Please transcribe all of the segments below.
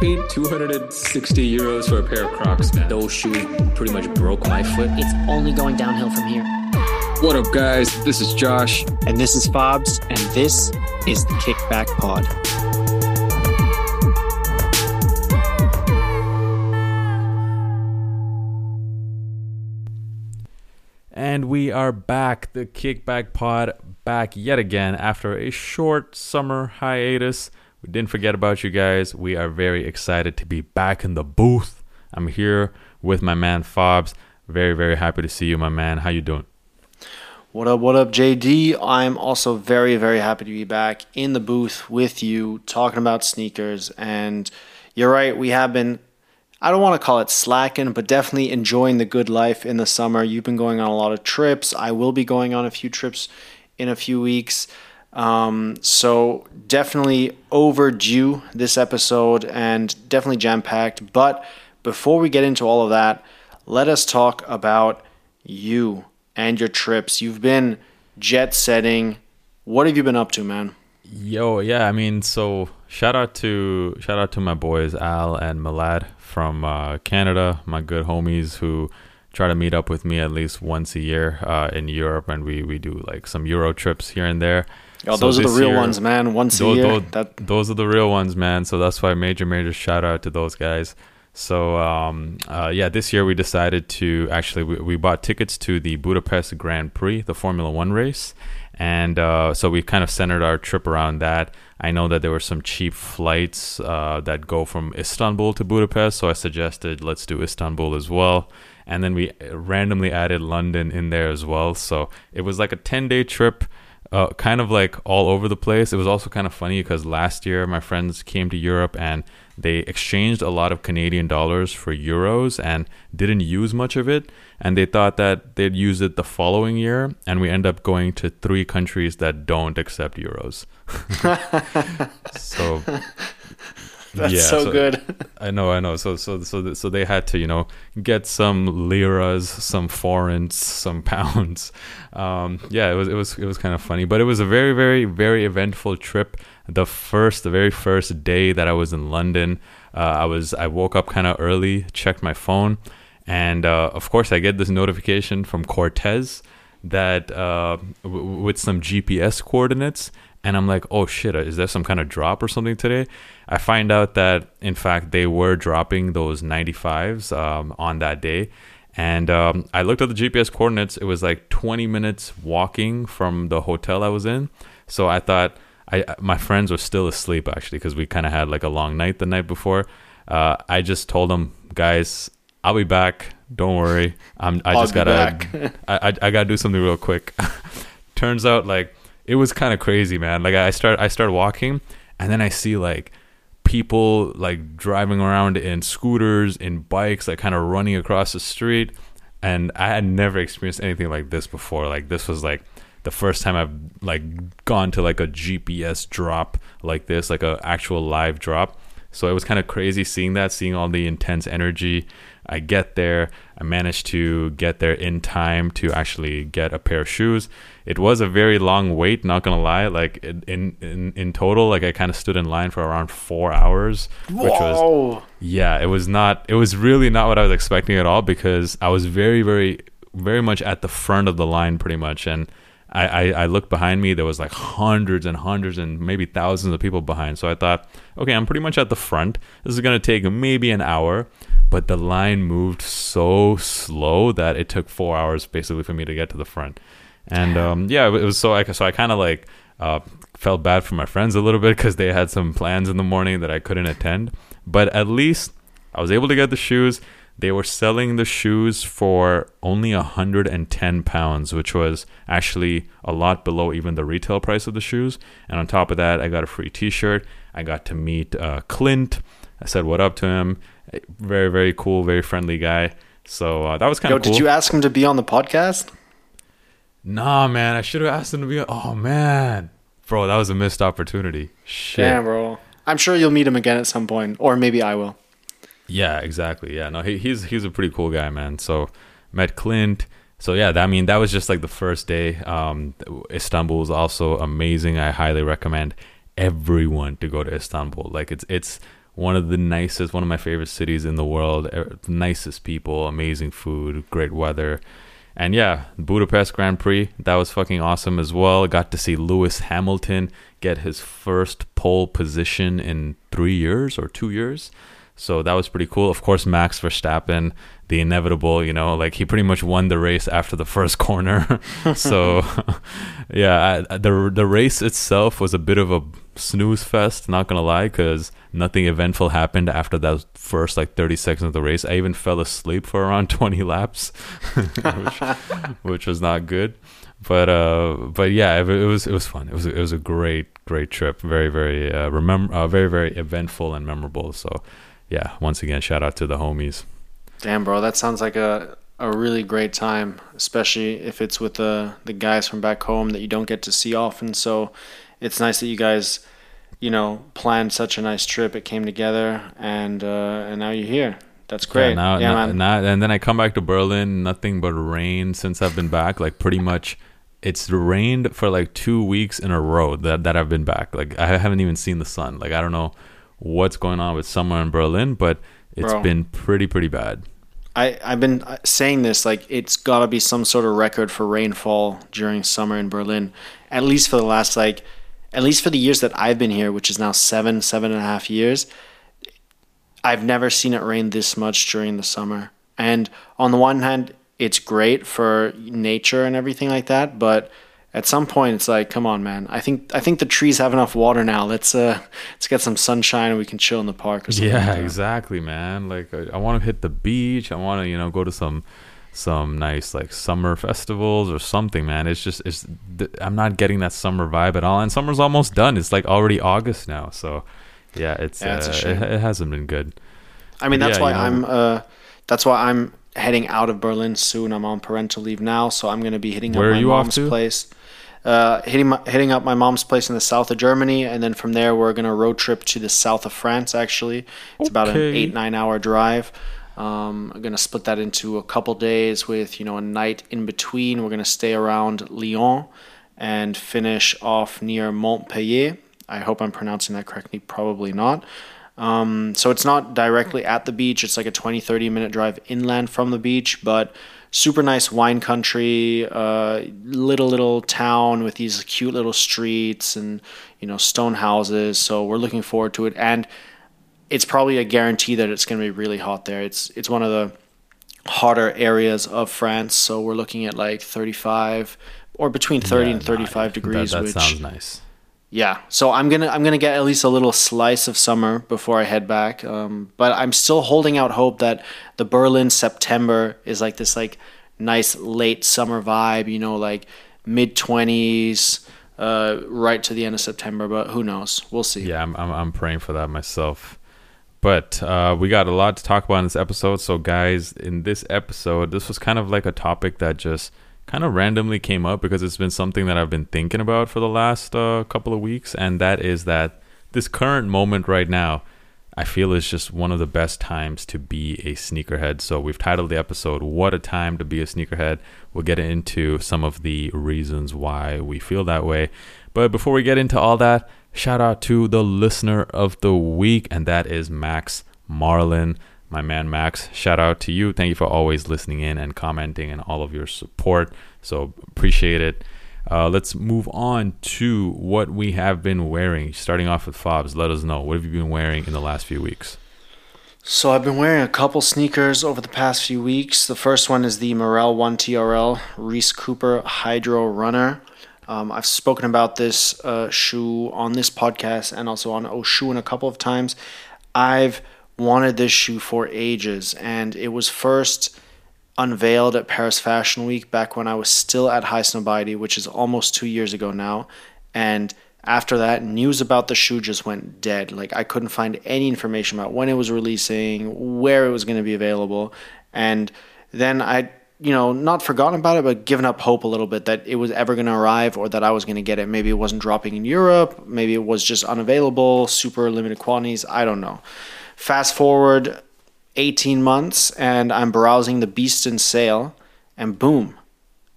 paid 260 euros for a pair of Crocs, man. Those shoes pretty much broke my foot. It's only going downhill from here. What up, guys? This is Josh. And this is Fabs, and this is the Kickback Pod. And we are back, the Kickback Pod, back yet again after a short summer hiatus. We didn't forget about you guys. We are very excited to be back in the booth. I'm here with my man Fabs. Very, very happy to see you, my man. How you doing? What up, what up, JD? I'm also very, very happy to be back in the booth with you talking about sneakers. And you're right, we have been, I don't want to call it slacking, but definitely enjoying the good life in the summer. You've been going on a lot of trips. I will be going on a few trips in a few weeks. Um, so definitely overdue this episode and definitely jam packed. But before we get into all of that, let us talk about you and your trips. You've been jet setting. What have you been up to, man? Yo, yeah, I mean, so shout out to shout out to my boys Al and Malad from uh, Canada, my good homies who try to meet up with me at least once a year uh, in Europe, and we we do like some Euro trips here and there. Oh, so those are the real year, ones, man. Once those, a year. Those, that... those are the real ones, man. So that's why major, major shout out to those guys. So um, uh, yeah, this year we decided to actually we, we, bought tickets to the Budapest Grand Prix, the Formula One race, and uh, so we kind of centered our trip around that. I know that there were some cheap flights uh, that go from Istanbul to Budapest, so I suggested let's do Istanbul as well. And then we randomly added London in there as well. So it was like a 10 day trip uh, kind of like all over the place. It was also kind of funny because last year my friends came to Europe and they exchanged a lot of Canadian dollars for euros and didn't use much of it. And they thought that they'd use it the following year. And we end up going to three countries that don't accept euros. so that's yeah, so, so, good. I know, I know. So, so, so, so they had to, you know, get some liras, some forints, some pounds. Um, yeah, it was, it was, it was kind of funny, but it was a very, very, very eventful trip. The first, the very first day that I was in London, uh, I was, I woke up kind of early, checked my phone, and uh, of course, I get this notification from Corteiz that uh, w- with some GPS coordinates and I'm like, oh shit, is there some kind of drop or something today? I find out that in fact they were dropping those 95s um, on that day. And um, I looked at the GPS coordinates. It was like 20 minutes walking from the hotel I was in. So I thought I my friends were still asleep actually because we kind of had like a long night the night before. Uh, I just told them, guys, I'll be back. Don't worry. I'm. I just gotta. I, I I gotta do something real quick. Turns out like it was kind of crazy, man. Like I start I started walking, and then I see like people like driving around in scooters, in bikes, like kind of running across the street, and I had never experienced anything like this before. Like this was like the first time I've like gone to like a GPS drop like this, like a actual live drop. So it was kind of crazy seeing that, seeing all the intense energy. I get there, I managed to get there in time to actually get a pair of shoes it was a very long wait not gonna lie like in in in total like i kind of stood in line for around four hours Whoa. which was yeah it was not it was really not what i was expecting at all because i was very very very much at the front of the line pretty much and I, I, I looked behind me there was like hundreds and hundreds and maybe thousands of people behind so i thought okay i'm pretty much at the front this is going to take maybe an hour but the line moved so slow that it took four hours basically for me to get to the front and um, yeah, it was so I so I kind of like uh, felt bad for my friends a little bit because they had some plans in the morning that I couldn't attend. But at least I was able to get the shoes. They were selling the shoes for only 110 pounds, which was actually a lot below even the retail price of the shoes. And on top of that, I got a free T-shirt. I got to meet uh, Clint. I said what up to him. Very very cool, very friendly guy. So uh, that was kind of cool. Did you ask him to be on the podcast? Nah, man, I should have asked him to be. Oh man, bro, that was a missed opportunity. Shit. Damn, bro. I'm sure you'll meet him again at some point, or maybe I will. Yeah, exactly. Yeah, no, he, he's he's a pretty cool guy, man. So met Clint. So yeah, that, I mean that was just like the first day. Um, Istanbul is also amazing. I highly recommend everyone to go to Istanbul. Like it's it's one of the nicest, one of my favorite cities in the world. er, Nicest people, amazing food, great weather. And yeah, Budapest Grand Prix, that was fucking awesome as well. Got to see Lewis Hamilton get his first pole position in three years or two years. So that was pretty cool. Of course, Max Verstappen, the inevitable, you know, like he pretty much won the race after the first corner. so, yeah, I, the the race itself was a bit of a snooze fest. Not gonna lie, because nothing eventful happened after that first like 30 seconds of the race. I even fell asleep for around 20 laps, which, which was not good. But uh, but yeah, it, it was it was fun. It was it was a great great trip. Very very uh, remember uh, very very eventful and memorable. So yeah, once again, shout out to the homies. Damn, bro, that sounds like a a really great time, especially if it's with the the guys from back home that you don't get to see often. So it's nice that you guys, you know, planned such a nice trip. It came together, and uh, and now you're here. That's great. Yeah, now, yeah, now, man. now- and then I come back to Berlin, nothing but rain since I've been back. Like pretty much, it's rained for like two weeks in a row that that I've been back. Like I haven't even seen the sun. Like I don't know what's going on with summer in Berlin, but it's Bro. been pretty pretty bad. I, I've been uh, saying this like it's got to be some sort of record for rainfall during summer in Berlin, at least for the last like, at least for the years that I've been here, which is now seven, seven and a half years. I've never seen it rain this much during the summer. And on the one hand, it's great for nature and everything like that, but at some point it's like, come on, man. I think I think the trees have enough water now. Let's uh let's get some sunshine and we can chill in the park or something. Yeah, that. exactly, man. Like I, I want to hit the beach. I want to, you know, go to some some nice like summer festivals or something, man. It's just it's th- I'm not getting that summer vibe at all. And summer's almost done. It's like already August now. So yeah, it's, Yeah, uh, it, it hasn't been good. I mean, that's Yeah, why you know- I'm. Uh, that's why I'm heading out of Berlin soon. I'm on parental leave now, so I'm going to be hitting Where up are my mom's to? place. Uh, hitting my, hitting up my mom's place in the south of Germany, and then from there we're to road trip to the south of France. Actually, it's about an eight nine hour drive. Um, I'm to split that into a couple days with you know a night in between. We're to stay around Lyon and finish off near Montpellier. I hope I'm pronouncing that correctly. Probably not. Um, so it's not directly at the beach. It's like a 20, 30 minute drive inland from the beach, but super nice wine country, uh, little, little town with these cute little streets and, you know, stone houses. So we're looking forward to it. And it's probably a guarantee that it's going to be really hot there. It's, it's one of the hotter areas of France. So we're looking at like 35 or between 30 Yeah, and nah, 35 degrees, That, that which sounds nice. Yeah, so I'm gonna I'm gonna get at least a little slice of summer before I head back. Um, but I'm still holding out hope that the Berlin September is like this like nice late summer vibe. You know, like mid twenties, uh, right to the end of September. But who knows? We'll see. Yeah, I'm, I'm, I'm praying for that myself. But uh, we got a lot to talk about in this episode. So, guys, in this episode, this was kind of like a topic that just kind of randomly came up because it's been something that I've been thinking about for the last uh, couple of weeks. And that is that this current moment right now, I feel is just one of the best times to be a sneakerhead. So, we've titled the episode, What a Time to Be a Sneakerhead. We'll get into some of the reasons why we feel that way. But before we get into all that, shout out to the listener of the week, and that is Max Marlin. My man Max, shout out to you. Thank you for always listening in and commenting and all of your support. So appreciate it. Uh, let's move on to what we have been wearing. Starting off with Fabs, let us know what have you been wearing in the last few weeks. So I've been wearing a couple sneakers over the past few weeks. The first one is the Merrell 1 TRL Reese Cooper Hydro Runner. Um, I've spoken about this uh, shoe on this podcast and also on Oshoon a couple of times. I've wanted this shoe for ages, and it was first unveiled at Paris Fashion Week back when I was still at Highsnobiety, which is almost two years ago now. And after that, news about the shoe just went dead. Like I couldn't find any information about when it was releasing, where it was going to be available, and then I, you know, not forgotten about it, but given up hope a little bit that it was ever going to arrive or that I was going to get it. Maybe it wasn't dropping in Europe. Maybe it was just unavailable, super limited quantities. I don't know. Fast forward 18 months, and I'm browsing the Beast in sale, and boom,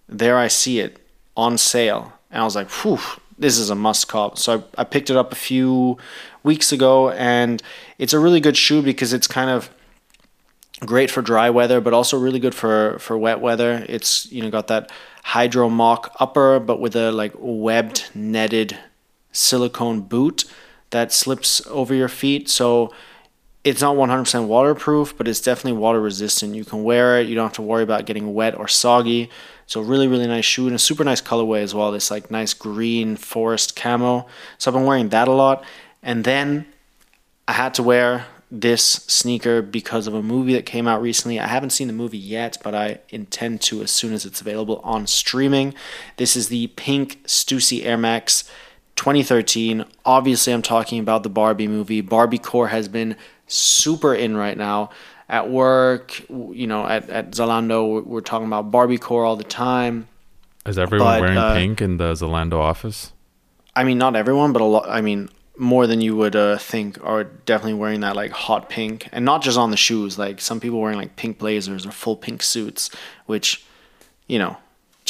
there I see it on sale. And I was like, whew, this is a must cop. So I, I picked it up a few weeks ago, and it's a really good shoe because it's kind of great for dry weather, but also really good for for wet weather. It's you know got that Hydro Moc upper, but with a like webbed netted silicone boot that slips over your feet. So it's not 100% waterproof, but it's definitely water resistant. You can wear it. You don't have to worry about getting wet or soggy. So really, really nice shoe and a super nice colorway as well. This like nice green forest camo. So I've been wearing that a lot. And then I had to wear this sneaker because of a movie that came out recently. I haven't seen the movie yet, but I intend to as soon as it's available on streaming. This is the pink Stussy Air Max 2013. Obviously, I'm talking about the Barbie movie. Barbie Core has been super in right now. At work, you know, at, at Zalando, we're talking about Barbie Core all the time. Is everyone But, wearing uh, pink in the Zalando office? I mean, not everyone, but a lot. I mean, more than you would uh, think are definitely wearing that like hot pink, and not just on the shoes. Like some people wearing like pink blazers or full pink suits, which, you know,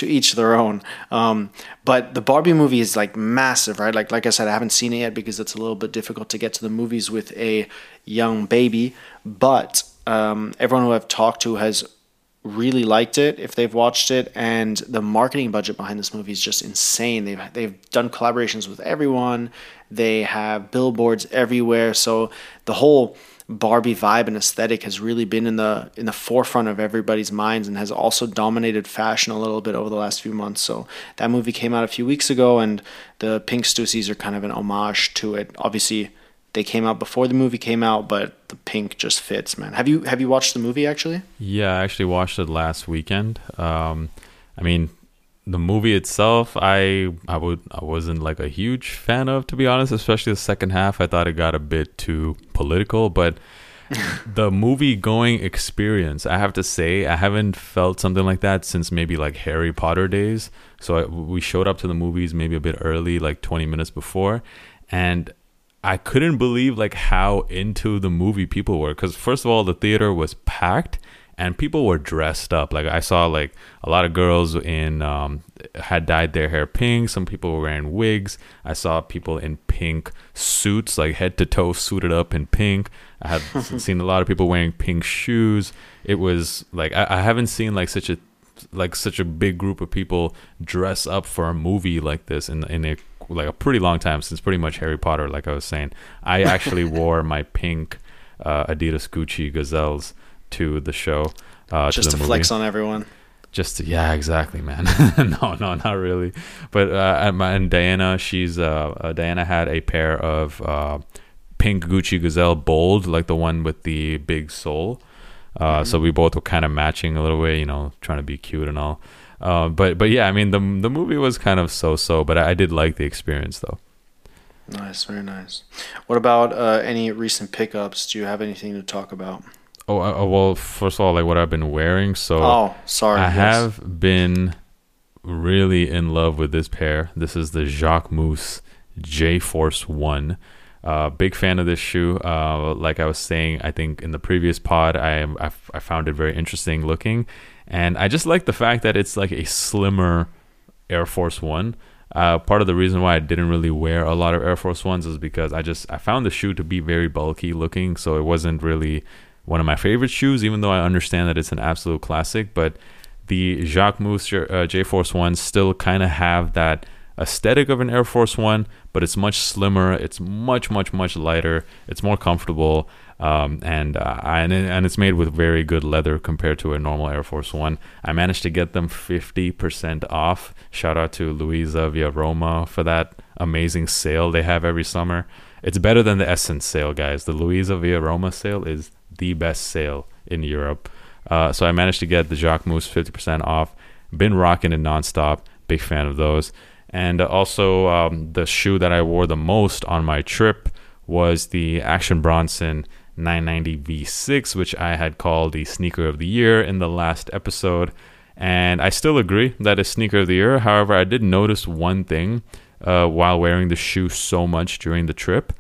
to each their own. Um, but the Barbie movie is like massive, right? Like like I said, I haven't seen it yet because it's a little bit difficult to get to the movies with a young baby. But um, everyone who I've talked to has really liked it if they've watched it and the marketing budget behind this movie is just insane they've they've done collaborations with everyone they have billboards everywhere so the whole Barbie vibe and aesthetic has really been in the in the forefront of everybody's minds and has also dominated fashion a little bit over the last few months. So that movie came out a few weeks ago, and the Pink Stussies are kind of an homage to it. Obviously, they came out before the movie came out, but the pink just fits, man. Have you have you watched the movie actually? Yeah, I actually watched it last weekend. Um, I mean, the movie itself, I I would I wasn't like a huge fan of, to be honest. Especially the second half, I thought it got a bit too political. But the movie going experience, I have to say, I haven't felt something like that since maybe like Harry Potter days. So I, we showed up to the movies maybe a bit early, like 20 minutes before, and I couldn't believe like how into the movie people were because first of all the theater was packed and people were dressed up. Like I saw like a lot of girls in um, had dyed their hair pink. Some people were wearing wigs. I saw people in pink suits like head to toe suited up in pink. I had seen a lot of people wearing pink shoes. It was like I, I haven't seen like such a like such a big group of people dress up for a movie like this in in a like a pretty long time since pretty much Harry Potter. Like I was saying, I actually wore my pink uh, Adidas Gucci Gazelles to the show. Uh, Just to to flex on everyone. Just to, yeah, exactly, man. no, no, not really. But uh, and Diana, she's uh, uh, Diana had a pair of uh, pink Gucci Gazelle bold, like the one with the big sole. Uh, So we both were kind of matching a little way, you know, trying to be cute and all. But but yeah, I mean the the movie was kind of so so, but I, I did like the experience though. Nice, very nice. What about uh, any recent pickups? Do you have anything to talk about? Oh uh, uh, well, first of all, like what I've been wearing. So oh, sorry. I yes. have been really in love with this pair. This is the Jacquemus J Force One. Uh, big fan of this shoe. Uh, like I was saying, I think in the previous pod, I I, I found it very interesting looking, and I just like the fact that it's like a slimmer Air Force One. Uh, part of the reason why I didn't really wear a lot of Air Force Ones is because I just I found the shoe to be very bulky looking, so it wasn't really one of my favorite shoes. Even though I understand that it's an absolute classic, but the Jacquemus uh, J Force ones still kind of have that aesthetic of an Air Force One, but it's much slimmer. It's much much much lighter. It's more comfortable, um, and uh, and and it's made with very good leather compared to a normal Air Force One. I managed to get them fifty percent off. Shout out to Luisa via Roma for that amazing sale they have every summer. It's better than the SSENSE sale, guys. The Luisa via Roma sale is the best sale in Europe. Uh, so I managed to get the Jacquemus 50% off. Been rocking it nonstop. Big fan of those. And also, um, the shoe that I wore the most on my trip was the Action Bronson 990 V6, which I had called the sneaker of the year in the last episode. And I still agree that it's sneaker of the year. However, I did notice one thing uh, while wearing the shoe so much during the trip.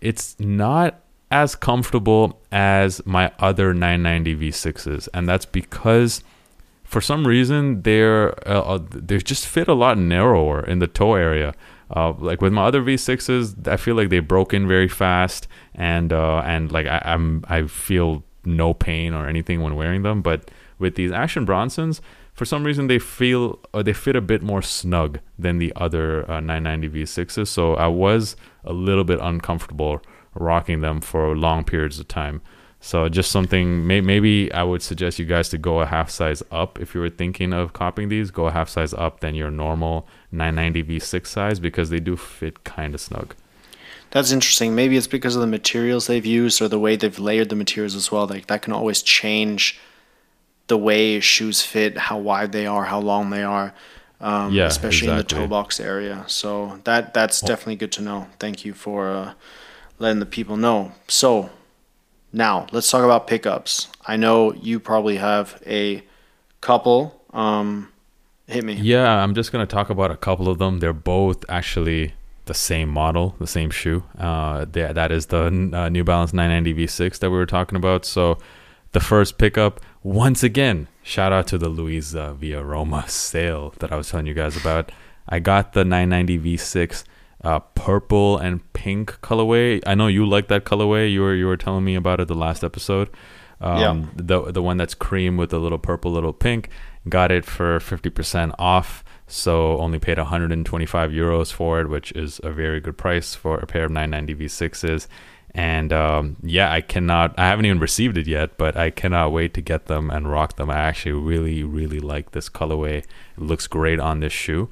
It's not as comfortable as my other 990 V6s, and that's because for some reason they're uh, uh, they just fit a lot narrower in the toe area. Uh, like with my other V6s, I feel like they broke in very fast, and uh, and like I, I'm I feel no pain or anything when wearing them. But with these Action Bronsons, for some reason they feel or they fit a bit more snug than the other uh, 990 V6s. So I was a little bit uncomfortable rocking them for long periods of time. So just something may, maybe I would suggest you guys to go a half size up if you were thinking of copying these. Go a half size up than your normal 990 V6 size because they do fit kind of snug. That's interesting. Maybe it's because of the materials they've used or the way they've layered the materials as well. Like that can always change the way shoes fit, how wide they are, how long they are. Um, Yeah, especially in the toe box area. So that that's definitely good to know. Thank you for uh, letting the people know. So now let's talk about pickups. I know you probably have a couple. Um, hit me. Yeah, I'm just gonna talk about a couple of them. They're both actually the same model, the same shoe. Uh, they- that is the uh, New Balance 990 V6 that we were talking about. So, the first pickup, once again, shout out to the Luisa Via Roma sale that I was telling you guys about. I got the 990 V6 uh, purple and pink colorway. I know you like that colorway. You were you were telling me about it the last episode. Um, Yeah. The the one that's cream with a little purple, little pink. Got it for 50% off. So only paid 125 euros for it, which is a very good price for a pair of 990 V6s. And um, yeah, I cannot. I haven't even received it yet, but I cannot wait to get them and rock them. I actually really, really like this colorway. It looks great on this shoe.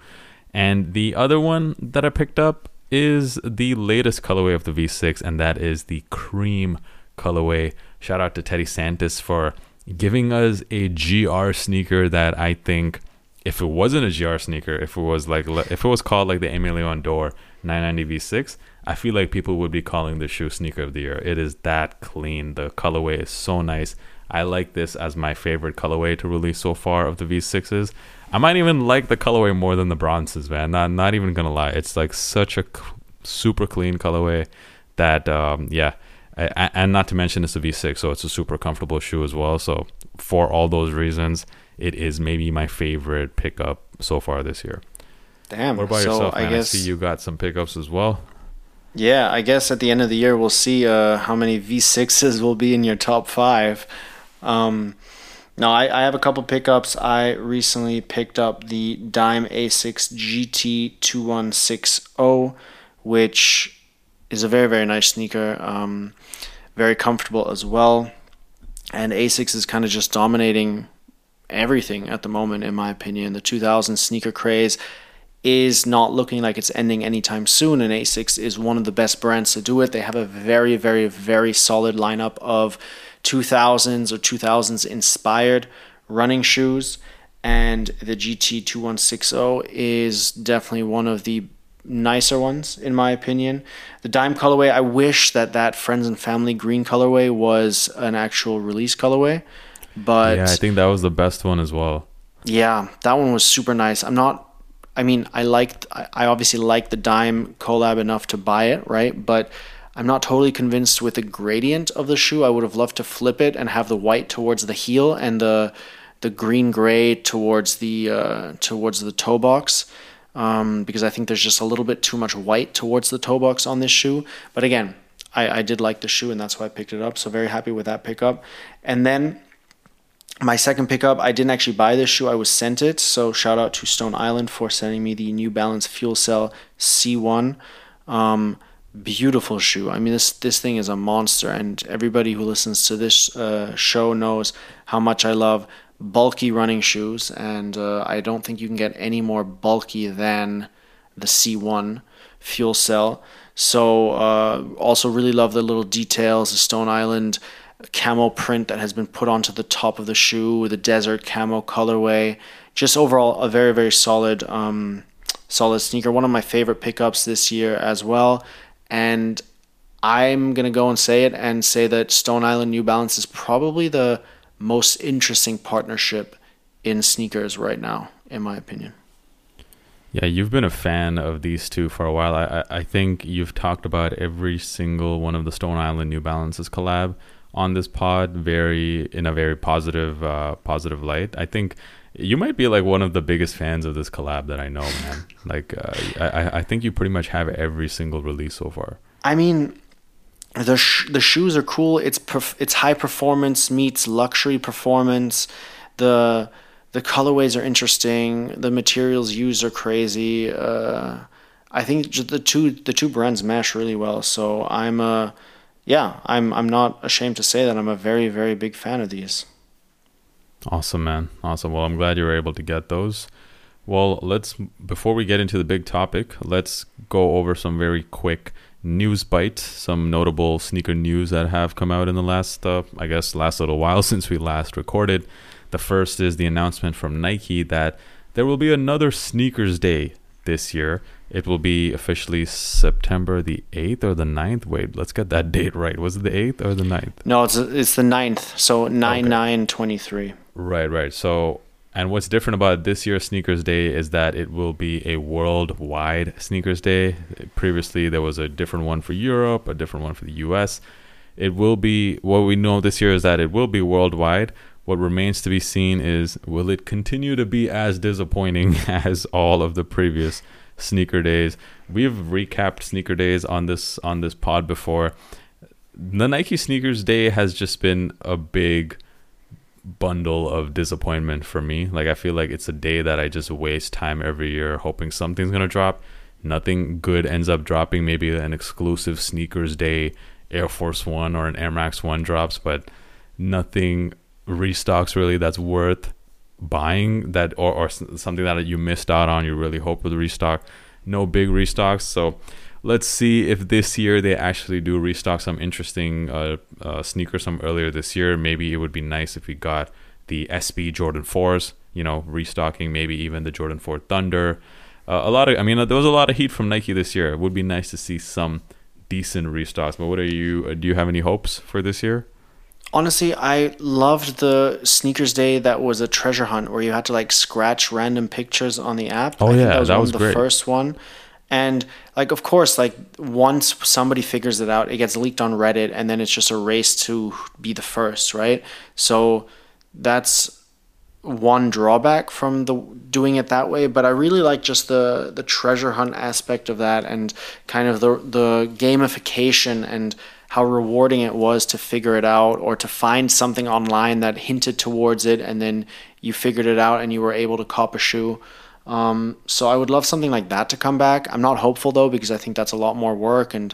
And the other one that I picked up is the latest colorway of the V6, and that is the cream colorway. Shout out to Teddy Santis for giving us a GR sneaker that I think if it wasn't a GR sneaker, if it was like if it was called like the Aimé Leon Dore 990 V6, I feel like people would be calling the shoe sneaker of the year. It is that clean. The colorway is so nice. I like this as my favorite colorway to release so far of the V6s. I might even like the colorway more than the Bronsons, man. Not not even gonna lie. It's like such a c- super clean colorway that um, yeah, I, I- and not to mention it's a V6, so it's a super comfortable shoe as well. So for all those reasons, it is maybe my favorite pickup so far this year. Damn. What about so yourself, I man? guess I see you got some pickups as well. Yeah, I guess at the end of the year we'll see uh, how many V6s will be in your top five. Um, no, I, I have a couple pickups. I recently picked up the Dime ASICS GT 2160, which is a very, very nice sneaker. Um, very comfortable as well. And ASICS is kind of just dominating everything at the moment, in my opinion. The 2000 sneaker craze is not looking like it's ending anytime soon, and ASICS is one of the best brands to do it. They have a very, very, very solid lineup of 2000s or 2000s inspired running shoes, and the GT 2160 is definitely one of the nicer ones in my opinion. The dime colorway, I wish that that friends and family green colorway was an actual release colorway, but yeah, I think that was the best one as well. yeah, that one was super nice. I'm not. I mean, I liked. I I obviously liked the Dime collab enough to buy it, right? But I'm not totally convinced with the gradient of the shoe. I would have loved to flip it and have the white towards the heel and the the green gray towards the uh, towards the toe box. Um, because I think there's just a little bit too much white towards the toe box on this shoe. But again, I, I did like the shoe and that's why I picked it up. So very happy with that pickup. And then my second pickup, I didn't actually buy this shoe. I was sent it. So shout out to Stone Island for sending me the New Balance Fuel Cell C1. Um, beautiful shoe. I mean, this this thing is a monster, and everybody who listens to this uh, show knows how much I love bulky running shoes, and uh, I don't think you can get any more bulky than the C1 fuel cell. So uh, also really love the little details, the Stone Island camo print that has been put onto the top of the shoe, the desert camo colorway. Just overall a very very solid um, solid sneaker. One of my favorite pickups this year as well, and I'm gonna go and say it and say that Stone Island New Balance is probably the most interesting partnership in sneakers right now, in my opinion. Yeah, you've been a fan of these two for a while. I, I I think you've talked about every single one of the Stone Island New Balances collab on this pod very in a very positive uh, positive light. I think You might be like one of the biggest fans of this collab that I know, man. like, uh, I I think you pretty much have every single release so far. I mean, the sh- the shoes are cool. It's perf- it's high performance meets luxury performance. The the colorways are interesting. The materials used are crazy. Uh, I think the two the two brands mesh really well. So I'm a yeah, I'm I'm not ashamed to say that I'm a very very big fan of these. Awesome, man. Awesome. Well, I'm glad you were able to get those. Well, let's before we get into the big topic, let's go over some very quick news bites, some notable sneaker news that have come out in the last, uh, I guess, last little while since we last recorded. The first is the announcement from Nike that there will be another sneakers day this year. It will be officially September the 8th or the 9th. Wait, let's get that date right. Was it the 8th or the 9th? No, it's it's the 9th. So 9 okay. 9 23. Right, right. So and what's different about this year's Sneakers Day is that it will be a worldwide Sneakers Day. Previously, there was a different one for Europe, a different one for the US. It will be, what we know this year is that it will be worldwide. What remains to be seen is will it continue to be as disappointing as all of the previous sneaker days? We've recapped sneaker days on this on this pod before. The Nike Sneakers Day has just been a big bundle of disappointment for me. Like I feel like it's a day that I just waste time every year hoping something's gonna drop. Nothing good ends up dropping. Maybe an exclusive sneakers day, Air Force One or an Air Max One drops, but nothing restocks really that's worth buying that or, or something that you missed out on. You really hope would restock. No big restocks. So let's see if this year they actually do restock some interesting uh, uh, sneakers from earlier this year. Maybe it would be nice if we got the SB Jordan 4s, you know, restocking maybe even the Jordan 4 Thunder. Uh, a lot of, I mean, there was a lot of heat from Nike this year. It would be nice to see some decent restocks. But what are you, uh, do you have any hopes for this year? Honestly, I loved the sneakers day that was a treasure hunt where you had to like scratch random pictures on the app. Oh I yeah, that was, that was the great. first one. And like of course, like once somebody figures it out, it gets leaked on Reddit and then it's just a race to be the first, right? So that's one drawback from the doing it that way, but I really like just the the treasure hunt aspect of that and kind of the the gamification and how rewarding it was to figure it out or to find something online that hinted towards it and then you figured it out and you were able to cop a shoe. Um, so I would love something like that to come back. I'm not hopeful though because I think that's a lot more work and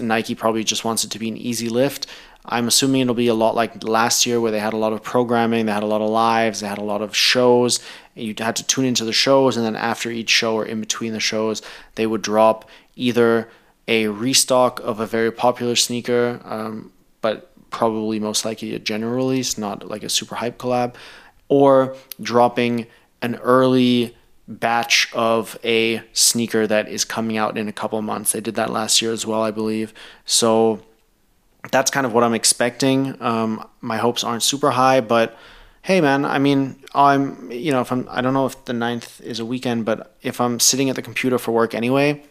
Nike probably just wants it to be an easy lift. I'm assuming it'll be a lot like last year where they had a lot of programming, they had a lot of lives, they had a lot of shows. You had to tune into the shows, and then after each show or in between the shows, they would drop either a restock of a very popular sneaker, um, but probably most likely a general release, not like a super hype collab, or dropping an early batch of a sneaker that is coming out in a couple of months. They did that last year as well, I believe. So that's kind of what I'm expecting. Um, my hopes aren't super high, but hey, man, I mean, I'm, you know, if I'm, I don't know if the 9th is a weekend, but if I'm sitting at the computer for work anyway,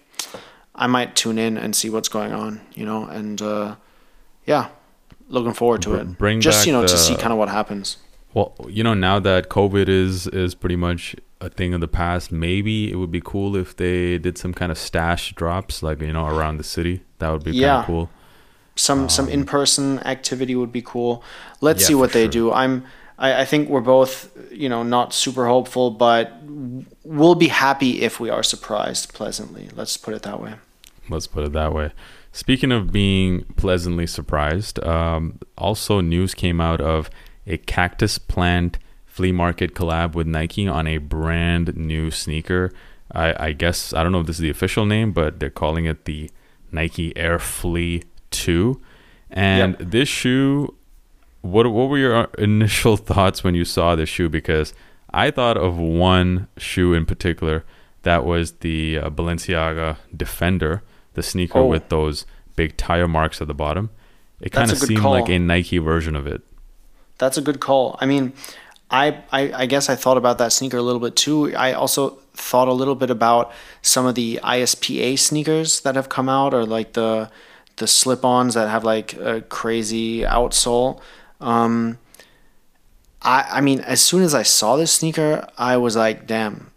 I might tune in and see what's going on, you know, and uh, yeah, looking forward to it. Bring just you know the, to see kind of what happens. Well, you know, now that COVID is is pretty much a thing of the past, maybe it would be cool if they did some kind of stash drops, like you know, around the city. That would be yeah. kind of cool. Some um, some in person activity would be cool. Let's yeah, see what they sure. do. I'm. I, I think we're both, you know, not super hopeful, but we'll be happy if we are surprised pleasantly. Let's put it that way. Let's put it that way. Speaking of being pleasantly surprised, um, also news came out of a cactus plant flea market collab with Nike on a brand new sneaker. I, I, guess I don't know if this is the official name, but they're calling it the Nike Air Flea Two. And yep. this shoe, what what were your initial thoughts when you saw this shoe? Because I thought of one shoe in particular that was the uh, Balenciaga Defender, the sneaker oh. with those big tire marks at the bottom. It kind of seemed call. like a Nike version of it. That's a good call. I mean, I, I, I guess I thought about that sneaker a little bit too. I also thought a little bit about some of the ISPA sneakers that have come out, or like the the slip-ons that have like a crazy outsole. Um, I I mean, as soon as I saw this sneaker, I was like, damn,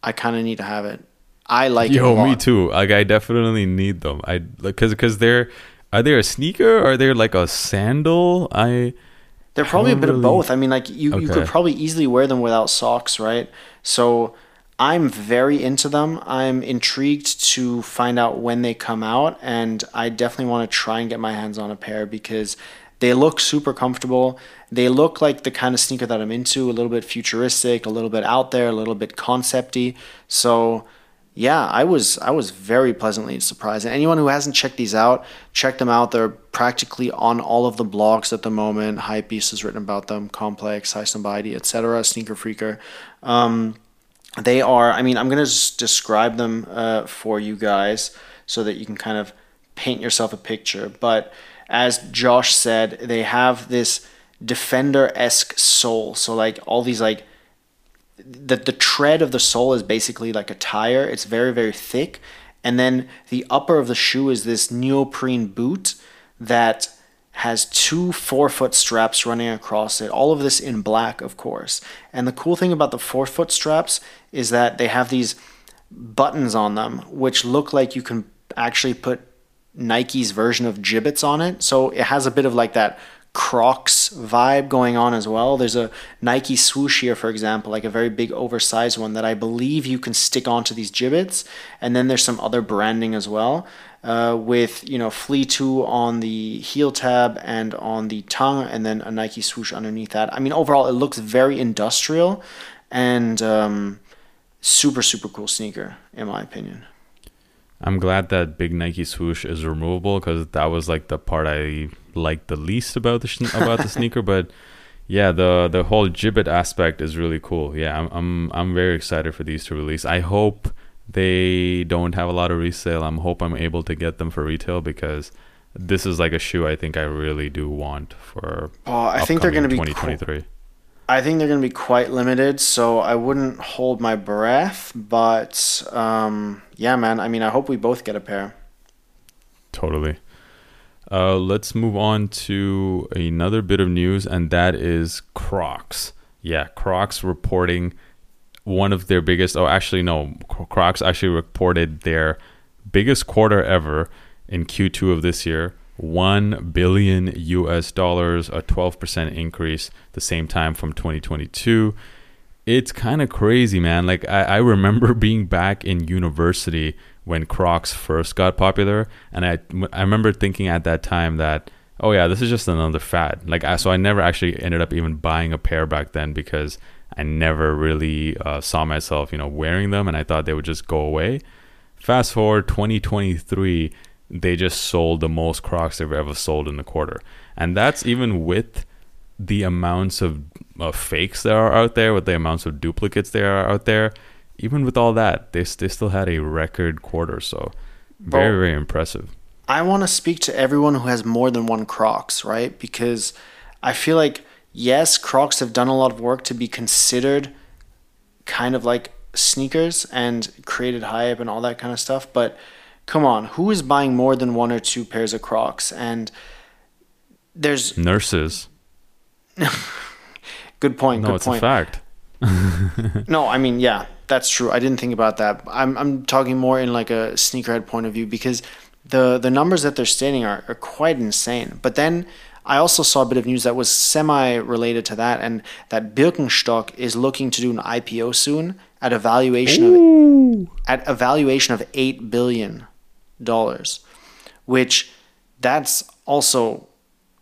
I kind of need to have it. I like it Yo, me too. Like I definitely need them. I because because they're are they a sneaker? Or are they like a sandal? I They're probably a bit of both. I mean, like you, you could probably easily wear them without socks, right? So I'm very into them. I'm intrigued to find out when they come out, and I definitely want to try and get my hands on a pair because they look super comfortable. They look like the kind of sneaker that I'm into, a little bit futuristic, a little bit out there, a little bit concepty. So yeah, I was I was very pleasantly surprised. And anyone who hasn't checked these out, check them out. They're practically on all of the blogs at the moment. Hypebeast has written about them, Complex, Highsnobiety, etc. Sneaker Freaker. Um, they are. I mean, I'm gonna just describe them uh, for you guys so that you can kind of paint yourself a picture. But as Josh said, they have this defender esque sole. So like all these like the the tread of the sole is basically like a tire. It's very very thick, and then the upper of the shoe is this neoprene boot that has two forefoot straps running across it. All of this in black, of course. And the cool thing about the forefoot straps is that they have these buttons on them, which look like you can actually put Nike's version of Jibbitz on it. So it has a bit of like that Crocs vibe going on as well. There's a Nike swoosh here, for example, like a very big oversized one that I believe you can stick onto these Jibbitz. And then there's some other branding as well. Uh, with you know Flea 2 on the heel tab and on the tongue, and then a Nike swoosh underneath that. I mean, overall, it looks very industrial and um, super super cool sneaker in my opinion. I'm glad that big Nike swoosh is removable because that was like the part I liked the least about the sh- about the sneaker. But yeah, the the whole Jibbit aspect is really cool. Yeah, I'm I'm I'm very excited for these to release. I hope they don't have a lot of resale. I'm hope I'm able to get them for retail because this is like a shoe I think I really do want for. Oh, I think they're going to be. qu- 2023. I think they're going to be quite limited, so I wouldn't hold my breath. But um, yeah, man. I mean, I hope we both get a pair. Totally. Uh, let's move on to another bit of news, and that is Crocs. Yeah, Crocs reporting one of their biggest. Oh, actually, no. Crocs actually reported their biggest quarter ever in Q2 of this year. 1 billion US dollars, a 12% increase the same time from 2022. It's kind of crazy, man. Like, I, I remember being back in university when Crocs first got popular, and I, I remember thinking at that time that, oh, yeah, this is just another fad. Like, I, so I never actually ended up even buying a pair back then because I never really uh, saw myself, you know, wearing them, and I thought they would just go away. Fast forward 2023, they just sold the most Crocs they've ever sold in the quarter, and that's even with the amounts of, fakes that are out there, with the amounts of duplicates there are out there. Even with all that, they they still had a record quarter, so very very impressive. I want to speak to everyone who has more than one Crocs, right? Because I feel like yes, Crocs have done a lot of work to be considered kind of like sneakers and created hype and all that kind of stuff, but come on, who is buying more than one or two pairs of Crocs? And there's Nurses, good point. no, good it's point. a fact. No, I mean, yeah, that's true. I didn't think about that. I'm I'm talking more in like a sneakerhead point of view because the the numbers that they're stating are, are quite insane. But then I also saw a bit of news that was semi related to that, and that Birkenstock is looking to do an IPO soon at a valuation of at a valuation of eight billion dollars, which that's also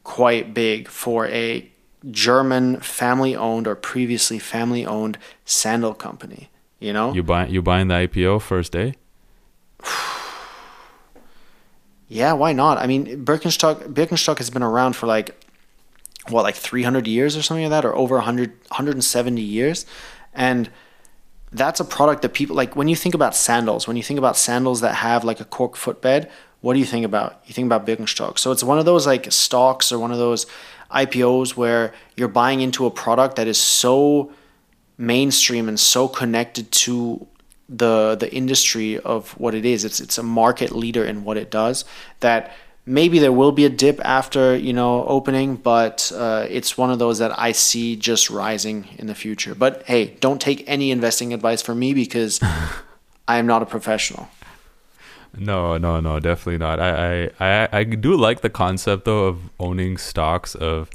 quite big for a German family owned or previously family owned sandal company. You know? You buy you buying the IPO first day? yeah, why not? I mean, Birkenstock Birkenstock has been around for like what, like 300 years or something like that, or over 100, 170 years, and that's a product that people like. When you think about sandals, when you think about sandals that have like a cork footbed, what do you think about? You think about Birkenstock. So it's one of those like stocks or one of those IPOs where you're buying into a product that is so mainstream and so connected to the the industry of what it is. It's it's a market leader in what it does that maybe there will be a dip after you know opening, but uh, it's one of those that I see just rising in the future. But hey, don't take any investing advice from me because I am not a professional. No, no, no, definitely not. I, I, I, I do like the concept though of owning stocks of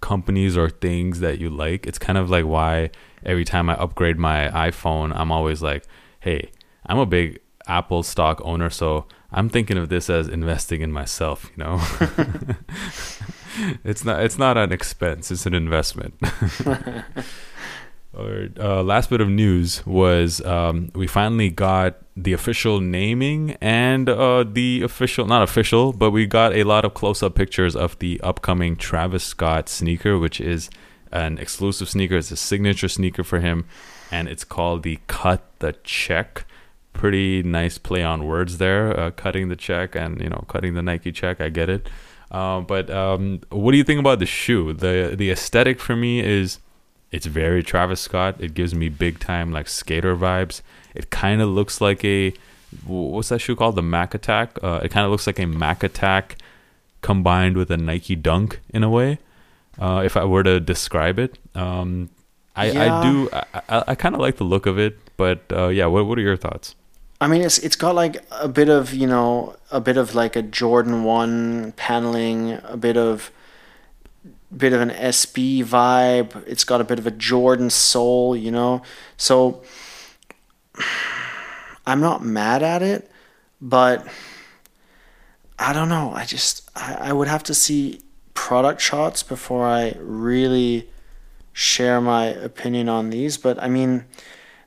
companies or things that you like. It's kind of like why every time I upgrade my iPhone, I'm always like, hey, I'm a big Apple stock owner, so I'm thinking of this as investing in myself, you know. it's not it's not an expense, it's an investment. Or uh, last bit of news was um, we finally got the official naming and uh, the official not official, but we got a lot of close up pictures of the upcoming Travis Scott sneaker, which is an exclusive sneaker. It's a signature sneaker for him, and it's called the Cut the Check. Pretty nice play on words there, uh, cutting the check and you know cutting the Nike check. I get it, uh, but um, what do you think about the shoe? the The aesthetic for me is it's very Travis Scott. It gives me big time like skater vibes. It kind of looks like a what's that shoe called? The Mac Attack. Uh, it kind of looks like a Mac Attack combined with a Nike Dunk in a way. Uh, if I were to describe it, um, I, yeah. I do. I, I, I kind of like the look of it, but uh, yeah. What What are your thoughts? I mean, it's it's got like a bit of you know a bit of like a Jordan One paneling, a bit of bit of an SB vibe. It's got a bit of a Jordan sole, you know. So I'm not mad at it, but I don't know. I just I, I would have to see product shots before I really share my opinion on these. But I mean,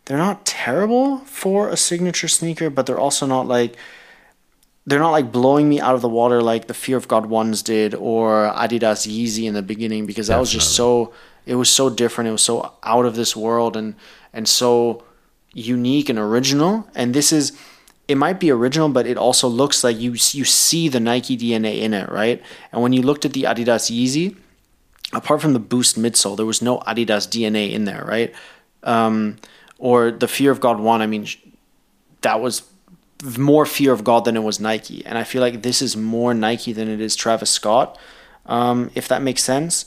they're not terrible for a signature sneaker, but they're also not like they're not like blowing me out of the water like the Fear of God ones did or Adidas Yeezy in the beginning because that Definitely. was just so it was so different. It was so out of this world and and so unique and original. And this is it might be original, but it also looks like you you see the Nike DNA in it, right? And when you looked at the Adidas Yeezy, apart from the Boost midsole, there was no Adidas DNA in there, right? Um, or the Fear of God one, I mean, that was more fear of God than it was Nike. And I feel like this is more Nike than it is Travis Scott, um, if that makes sense.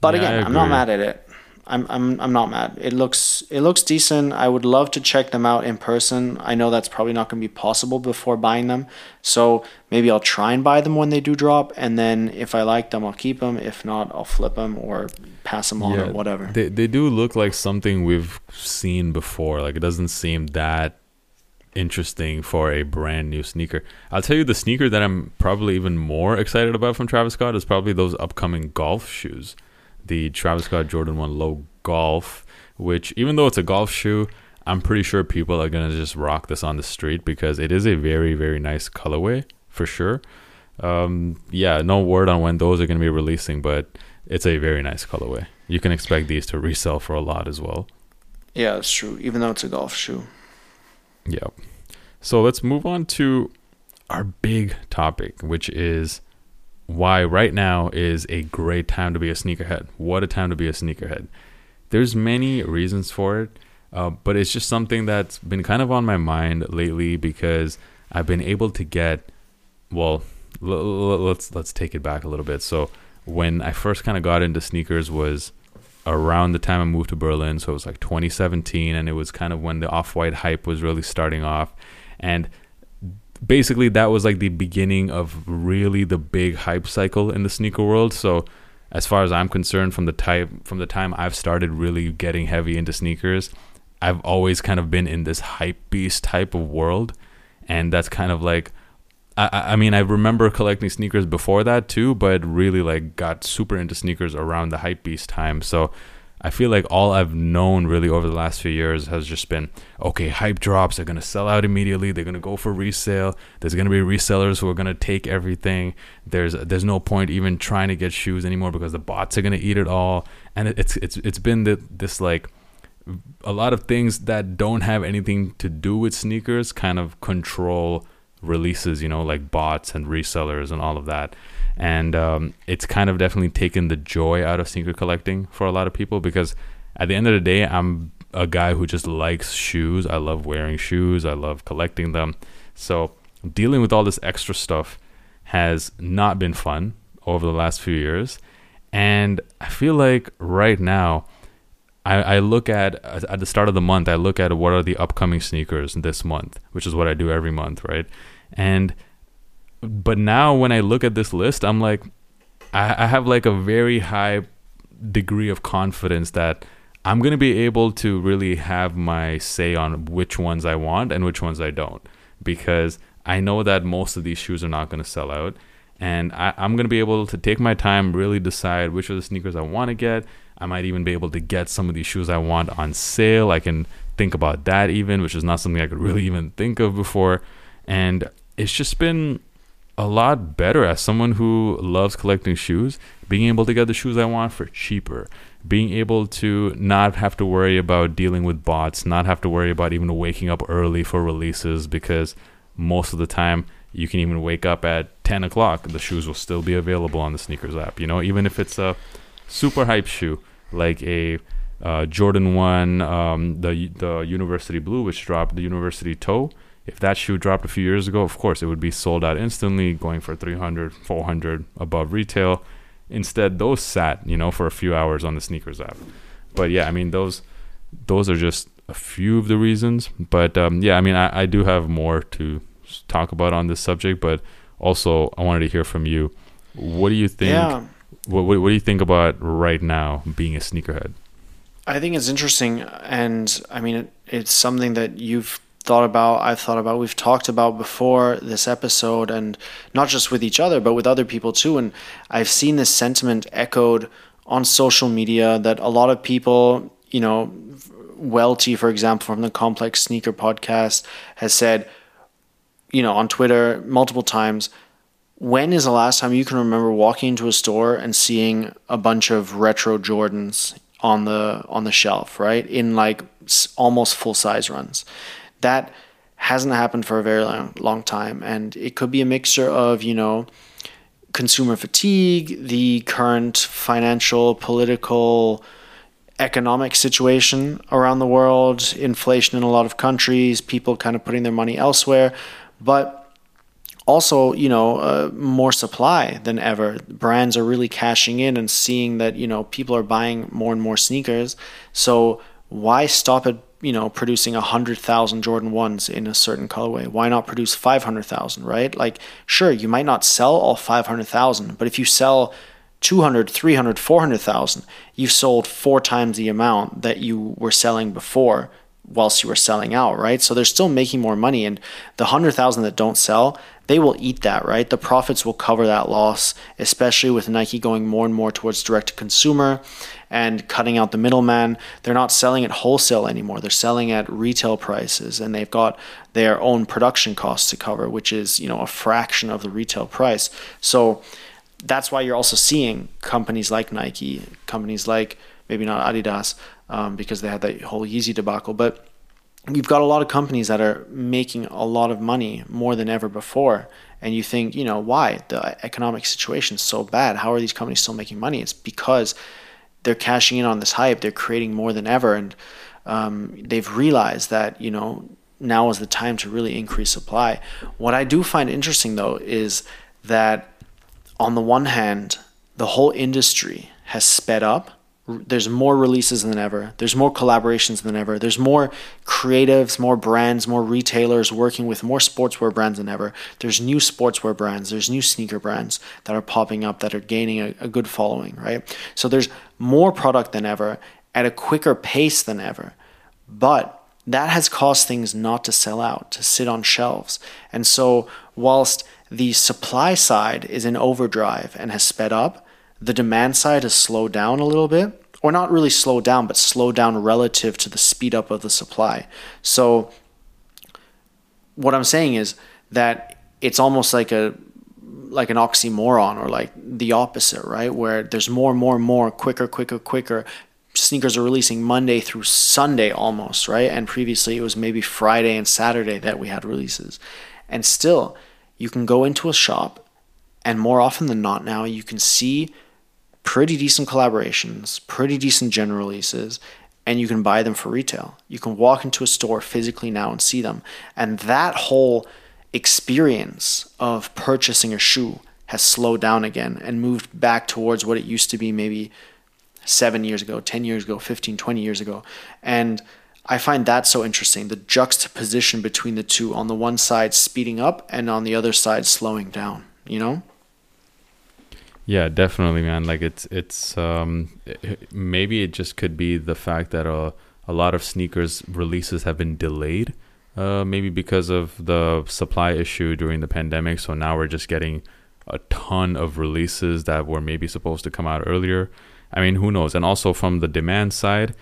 But yeah, again, I'm not mad at it. I'm, I'm I'm not mad. It looks it looks decent. I would love to check them out in person. I know that's probably not going to be possible before buying them. So maybe I'll try and buy them when they do drop, and then if I like them, I'll keep them. If not, I'll flip them or pass them on yeah, or whatever. They they do look like something we've seen before. Like it doesn't seem that interesting for a brand new sneaker. I'll tell you the sneaker that I'm probably even more excited about from Travis Scott is probably those upcoming golf shoes. The Travis Scott Jordan 1 Low Golf, which even though it's a golf shoe, I'm pretty sure people are going to just rock this on the street because it is a very very nice colorway for sure. Um, yeah, no word on when those are going to be releasing, but it's a very nice colorway. You can expect these to resell for a lot as well. Yeah, it's true. Even though it's a golf shoe. Yeah. So let's move on to our big topic, which is why right now is a great time to be a sneakerhead. What a time to be a sneakerhead. There's many reasons for it, uh, but it's just something that's been kind of on my mind lately because I've been able to get. Well, l- l- let's let's take it back a little bit. So when I first kind of got into sneakers was around the time I moved to Berlin. So it was like 2017, and it was kind of when the off white hype was really starting off. And basically, that was like the beginning of really the big hype cycle in the sneaker world. So, as far as I'm concerned, from the type from the time I've started really getting heavy into sneakers, I've always kind of been in this hype beast type of world, and that's kind of like I, I mean, I remember collecting sneakers before that too, but really like got super into sneakers around the hype beast time. So I feel like all I've known really over the last few years has just been okay, hype drops, they're gonna sell out immediately, they're gonna go for resale. There's gonna be resellers who are gonna take everything. There's there's no point even trying to get shoes anymore because the bots are gonna eat it all. And it, it's it's it's been the, this like a lot of things that don't have anything to do with sneakers kind of control releases, you know, like bots and resellers and all of that. And um, it's kind of definitely taken the joy out of sneaker collecting for a lot of people because at the end of the day, I'm a guy who just likes shoes. I love wearing shoes, I love collecting them. So dealing with all this extra stuff has not been fun over the last few years. And I feel like right now, I, I look at at the start of the month, I look at what are the upcoming sneakers this month, which is what I do every month, right? And but now when I look at this list, I'm like, I, I have like a very high degree of confidence that I'm gonna be able to really have my say on which ones I want and which ones I don't, because I know that most of these shoes are not gonna sell out and I, going to be able to take my time, really decide which of the sneakers I want to get. I might even be able to get some of these shoes I want on sale. I can think about that even, which is not something I could really even think of before. And it's just been a lot better as someone who loves collecting shoes, being able to get the shoes I want for cheaper, being able to not have to worry about dealing with bots, not have to worry about even waking up early for releases because most of the time you can even wake up at 10 o'clock the shoes will still be available on the sneakers app you know even if it's a super hype shoe like a uh, jordan 1 um, the the university blue which dropped the university toe if that shoe dropped a few years ago of course it would be sold out instantly going for 300 400 above retail instead those sat you know for a few hours on the sneakers app but yeah i mean those those are just a few of the reasons but um, yeah i mean I, I do have more to talk about on this subject, but also I wanted to hear from you. What do you think? Yeah. What, what, what do you think about right now being a sneakerhead? I think it's interesting, and I mean, it, it's something that you've thought about, I've thought about, we've talked about before this episode, and not just with each other, but with other people too. And I've seen this sentiment echoed on social media that a lot of people, you know, Welty, for example, from the Complex Sneaker podcast, has said, you know, on Twitter multiple times. When is the last time you can remember walking into a store and seeing a bunch of retro Jordans on the on the shelf, right? In like almost full size runs. That hasn't happened for a very long, long time and it could be a mixture of, you know, consumer fatigue, the current financial, political, economic situation around the world, inflation in a lot of countries, people kind of putting their money elsewhere but also you know uh, more supply than ever brands are really cashing in and seeing that you know people are buying more and more sneakers so why stop at you know producing 100,000 Jordan 1s in a certain colorway why not produce 500,000 right like sure you might not sell all 500,000 but if you sell 200 300 400,000 you've sold four times the amount that you were selling before whilst you were selling out, right? So they're still making more money. And the 100,000 that don't sell, they will eat that, right? The profits will cover that loss, especially with Nike going more and more towards direct to consumer and cutting out the middleman. They're not selling at wholesale anymore. They're selling at retail prices and they've got their own production costs to cover, which is, you know, a fraction of the retail price. So that's why you're also seeing companies like Nike, companies like maybe not Adidas, um, because they had that whole Yeezy debacle. But you've got a lot of companies that are making a lot of money more than ever before. And you think, you know, why? The economic situation is so bad. How are these companies still making money? It's because they're cashing in on this hype. They're creating more than ever. And um, they've realized that, you know, now is the time to really increase supply. What I do find interesting, though, is that on the one hand, the whole industry has sped up there's more releases than ever. There's more collaborations than ever. There's more creatives, more brands, more retailers working with more sportswear brands than ever. There's new sportswear brands. There's new sneaker brands that are popping up that are gaining a, a good following, right? So there's more product than ever at a quicker pace than ever. But that has caused things not to sell out, to sit on shelves. And so, whilst the supply side is in overdrive and has sped up, the demand side has slowed down a little bit or not really slow down, but slow down relative to the speed up of the supply. So, what I'm saying is that it's almost like a like an oxymoron or like the opposite, right? Where there's more more more, quicker, quicker, quicker. Sneakers are releasing Monday through Sunday almost, right? And previously it was maybe Friday and Saturday that we had releases. And still, you can go into a shop, and more often than not now, you can see pretty decent collaborations, pretty decent general releases, and you can buy them for retail. You can walk into a store physically now and see them. And that whole experience of purchasing a shoe has slowed down again and moved back towards what it used to be maybe seven years ago, 10 years ago, 15, 20 years ago. And I find that so interesting the juxtaposition between the two on the one side speeding up and on the other side slowing down, you know? Yeah, definitely, man. Like it's it's um it, maybe it just could be the fact that a a lot of sneakers releases have been delayed, uh, maybe because of the supply issue during the pandemic. So now we're just getting a ton of releases that were maybe supposed to come out earlier. I mean, who knows? And also from the demand side,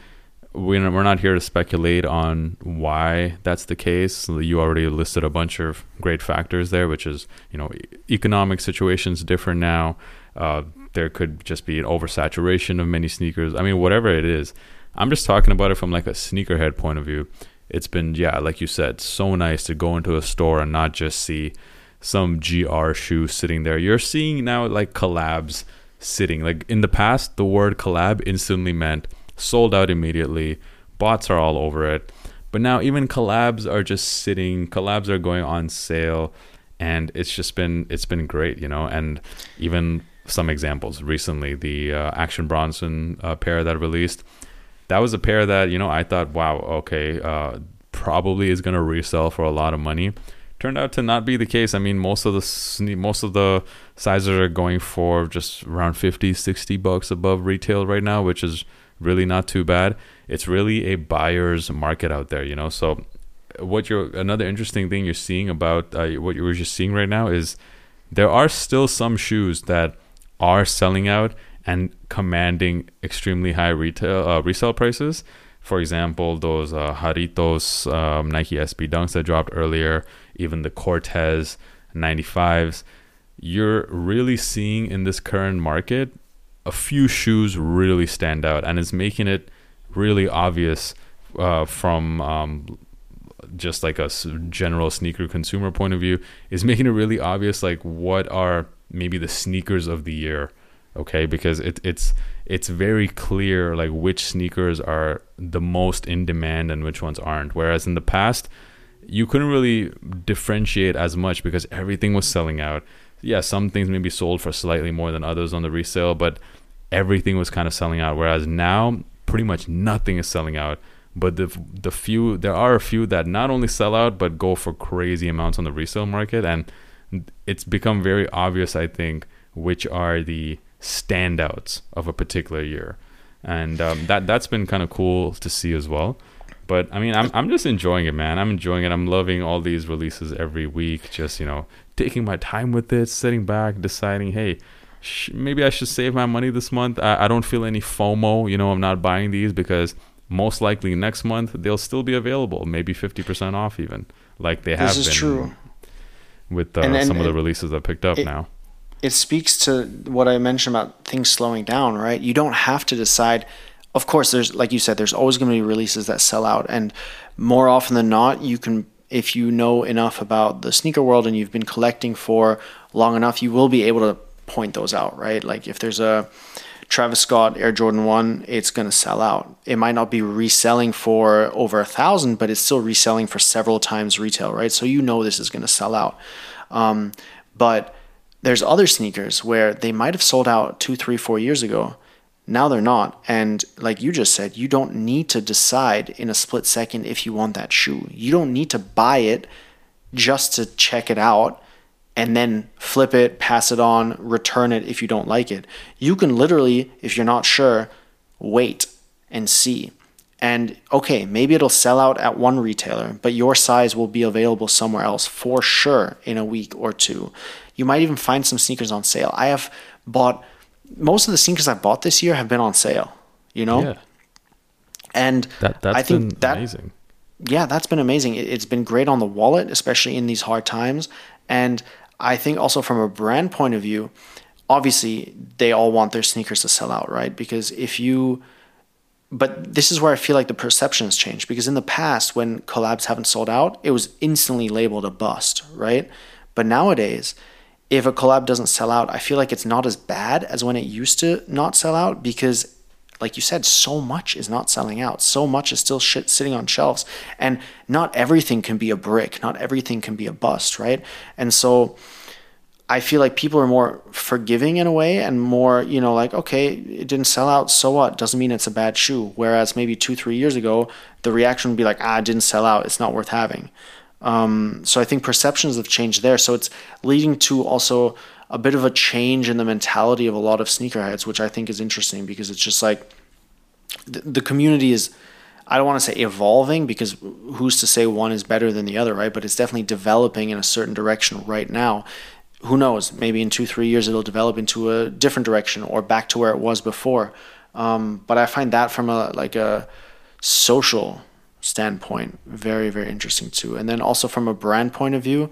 we're we're not here to speculate on why that's the case. You already listed a bunch of great factors there, which is you know economic situations different now. Uh, there could just be an oversaturation of many sneakers. I mean, whatever it is, I'm just talking about it from like a sneakerhead point of view. It's been yeah, like you said, so nice to go into a store and not just see some GR shoe sitting there. You're seeing now like collabs sitting. Like in the past, the word collab instantly meant sold out immediately. Bots are all over it. But now even collabs are just sitting. Collabs are going on sale, and it's just been it's been great, you know. And even some examples recently, the uh, Action Bronson uh, pair that released, that was a pair that you know I thought, wow, okay, uh, probably is gonna resell for a lot of money turned out to not be the case. I mean, most of the most of the sizes are going for just around 50, 60 bucks above retail right now, which is really not too bad. It's really a buyer's market out there, you know. So, what you're another interesting thing you're seeing about uh, what you're just seeing right now is there are still some shoes that are selling out and commanding extremely high retail uh, resale prices. For example, those uh, Jarritos um, Nike SB Dunks that dropped earlier, even the Corteiz 95s, you're really seeing in this current market a few shoes really stand out, and it's making it really obvious uh, from um, just like a general sneaker consumer point of view, is making it really obvious like what are maybe the sneakers of the year. Okay, because it, it's it's very clear like which sneakers are the most in demand and which ones aren't. Whereas in the past, you couldn't really differentiate as much because everything was selling out. Yeah, some things maybe sold for slightly more than others on the resale, but everything was kind of selling out. Whereas now, pretty much nothing is selling out. But the the few there are a few that not only sell out but go for crazy amounts on the resale market, and it's become very obvious, I think, which are the standouts of a particular year, and um, that that's been kind of cool to see as well. But I mean, I'm I'm just enjoying it, man. I'm enjoying it. I'm loving all these releases every week. Just you know, taking my time with it, sitting back, deciding, hey, sh- maybe I should save my money this month. I, I don't feel any FOMO. You know, I'm not buying these because most likely next month they'll still be available, maybe fifty percent off, even like they have this is been true. With uh, some of the releases I picked up it- now. it speaks to what I mentioned about things slowing down, right? You don't have to decide. Of course, there's like you said, there's always going to be releases that sell out, and more often than not, you can, if you know enough about the sneaker world and you've been collecting for long enough, you will be able to point those out, right? Like if there's a Travis Scott Air Jordan One, it's going to sell out. It might not be reselling for over a thousand, but it's still reselling for several times retail, right? So you know this is going to sell out. Um, but there's other sneakers where they might have sold out two, three, four years ago. Now they're not. And like you just said, you don't need to decide in a split second if you want that shoe. You don't need to buy it just to check it out and then flip it, pass it on, return it if you don't like it. You can literally, if you're not sure, wait and see. And okay, maybe it'll sell out at one retailer, but your size will be available somewhere else for sure in a week or two. You might even find some sneakers on sale. I have bought most of the sneakers I've bought this year have been on sale, you know? Yeah, And that that's I think been that amazing. yeah, that's been amazing. It- It's been great on the wallet, especially in these hard times. And I think also from a brand point of view, obviously they all want their sneakers to sell out, right? Because if you, but this is where I feel like the perception has changed. Because in the past, when collabs haven't sold out, it was instantly labeled a bust, right? But nowadays, if a collab doesn't sell out, I feel like it's not as bad as when it used to not sell out because like you said, so much is not selling out. So much is still shit sitting on shelves. And not everything can be a brick. Not everything can be a bust, right? And so I feel like people are more forgiving in a way and more, you know, like, okay, it didn't sell out, so what? Doesn't mean it's a bad shoe. Whereas maybe two, three years ago, the reaction would be like, ah, it didn't sell out, it's not worth having. Um, so I think perceptions have changed there. So it's leading to also a bit of a change in the mentality of a lot of sneakerheads, which I think is interesting because it's just like the, the community is. I don't want to say evolving because who's to say one is better than the other, right? But it's definitely developing in a certain direction right now. Who knows? Maybe in two, three years it'll develop into a different direction or back to where it was before. Um, but I find that from a like a social standpoint very, very interesting too. And then also from a brand point of view,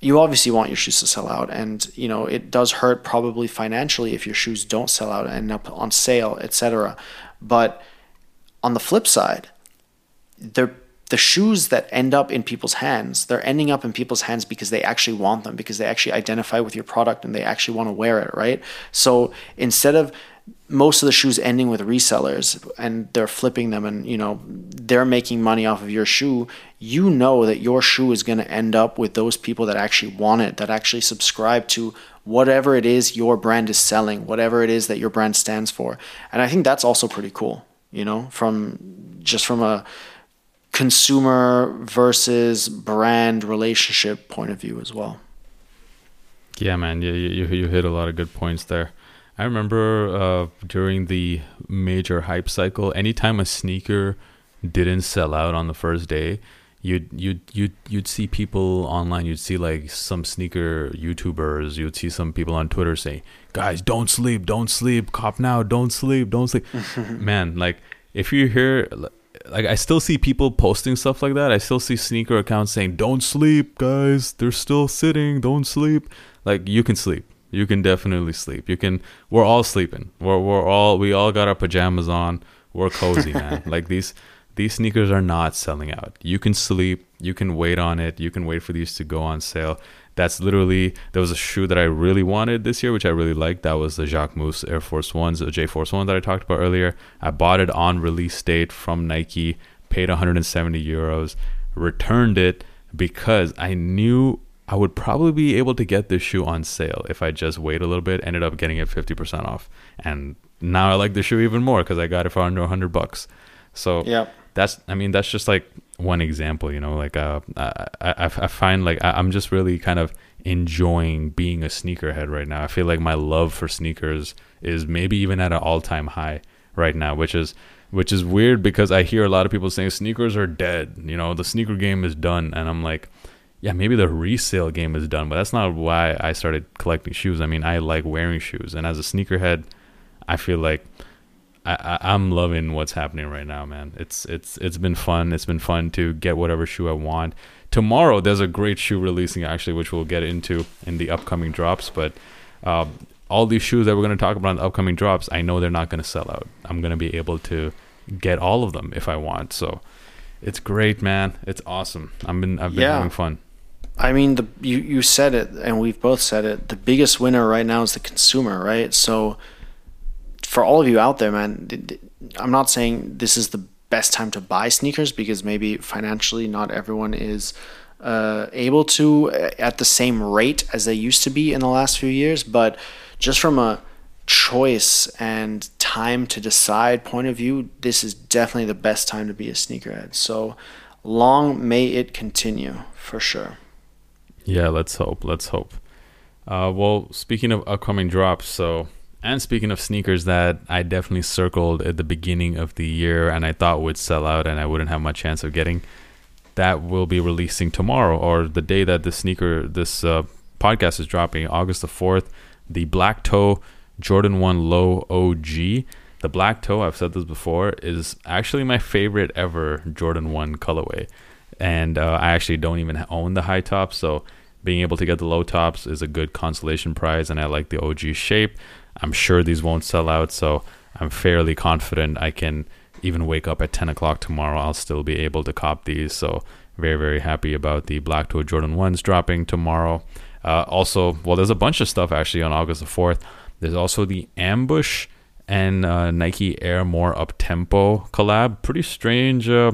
you obviously want your shoes to sell out and you know it does hurt probably financially if your shoes don't sell out and end up on sale etc but on the flip side they're the shoes that end up in people's hands they're ending up in people's hands because they actually want them because they actually identify with your product and they actually want to wear it right? So instead of most of the shoes ending with resellers and they're flipping them and you know they're making money off of your shoe you know that your shoe is going to end up with those people that actually want it that actually subscribe to whatever it is your brand is selling whatever it is that your brand stands for. And i think that's also pretty cool you know from just from a consumer versus brand relationship point of view as well. Yeah man you, you, you hit a lot of good points there I remember uh, during the major hype cycle, anytime a sneaker didn't sell out on the first day, you'd you'd you'd you'd see people online. You'd see like some sneaker YouTubers. You'd see some people on Twitter say, "Guys, don't sleep, don't sleep, cop now, don't sleep, don't sleep." Man, like if you hear. Like I still see people posting stuff like that. I still see sneaker accounts saying, "Don't sleep, guys. They're still sitting. Don't sleep." Like you can sleep you can definitely sleep. You can. We're all sleeping. We're we're all we all got our pajamas on. We're cozy, man. like these these sneakers are not selling out. You can sleep. You can wait on it. You can wait for these to go on sale. That's literally there was a shoe that I really wanted this year, which I really liked. That was the Jacques Jacquemus Air Force Ones, the J Force One that I talked about earlier. I bought it on release date from Nike, paid 170 euros, returned it because I knew I would probably be able to get this shoe on sale if I just wait a little bit. Ended up getting it 50% off, and now I like the shoe even more because I got it for under 100 bucks. So yeah, that's I mean that's just like one example. You know, like uh, I, I I find like I, I'm just really kind of enjoying being a sneakerhead right now. I feel like my love for sneakers is maybe even at an all-time high right now, which is which is weird because I hear a lot of people saying sneakers are dead. You know, the sneaker game is done, and I'm like yeah, maybe the resale game is done, but that's not why I started collecting shoes. I mean, I like wearing shoes, and as a sneakerhead, I feel like I, I, am loving what's happening right now, man. It's it's it's been fun. It's been fun to get whatever shoe I want. Tomorrow, there's a great shoe releasing actually, which we'll get into in the upcoming drops. But um, all these shoes that we're going to talk about in the upcoming drops, I know they're not going to sell out. I'm going to be able to get all of them if I want. So it's great, man. It's awesome. I've been I've been yeah. having fun. I mean, the you you said it, and we've both said it. The biggest winner right now is the consumer, right? So, for all of you out there, man, I'm not saying this is the best time to buy sneakers because maybe financially not everyone is uh, able to uh, at the same rate as they used to be in the last few years. But just from a choice and time to decide point of view, this is definitely the best time to be a sneakerhead. So long may it continue for sure. Yeah, let's hope. Let's hope. Uh, well, speaking of upcoming drops, so and speaking of sneakers that I definitely circled at the beginning of the year and I thought would sell out and I wouldn't have much chance of getting, that will be releasing tomorrow or the day that the sneaker this uh, podcast is dropping, August the fourth. The Black Toe Jordan One Low OG. The Black Toe, I've said this before, is actually my favorite ever Jordan One colorway, and uh, I actually don't even own the high top, so being able to get the low tops is a good consolation prize, and I like the OG shape. I'm sure these won't sell out, so I'm fairly confident I can even wake up at 10 o'clock tomorrow. I'll still be able to cop these. So, very, very happy about the Black Toe Jordan 1s dropping tomorrow. Uh, also, well, there's a bunch of stuff actually on August the 4th. There's also the Ambush and uh, Nike Air More Up Tempo collab. Pretty strange uh,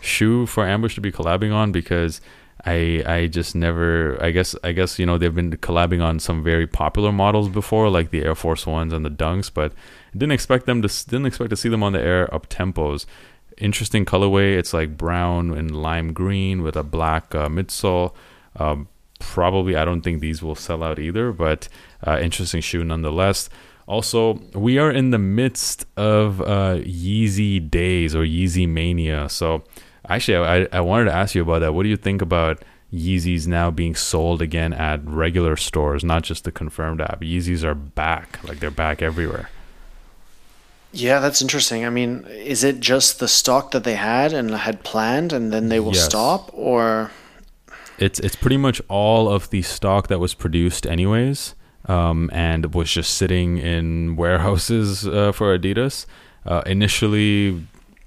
shoe for Ambush to be collabing on because I I just never I guess I guess you know they've been collabing on some very popular models before like the Air Force Ones and the Dunks, but didn't expect them to didn't expect to see them on the Air Up Tempos. Interesting colorway. It's like brown and lime green with a black uh, midsole. Um, probably I don't think these will sell out either, but uh, interesting shoe nonetheless. Also, we are in the midst of uh, Yeezy days or Yeezy mania. So, actually, I, I wanted to ask you about that. What do you think about Yeezys now being sold again at regular stores, not just the confirmed app? Yeezys are back, like they're back everywhere. Yeah, that's interesting. I mean, is it just the stock that they had and had planned, and then they will Yes. stop, or It's it's pretty much all of the stock that was produced anyways, um, and was just sitting in warehouses uh, for Adidas. Uh, initially,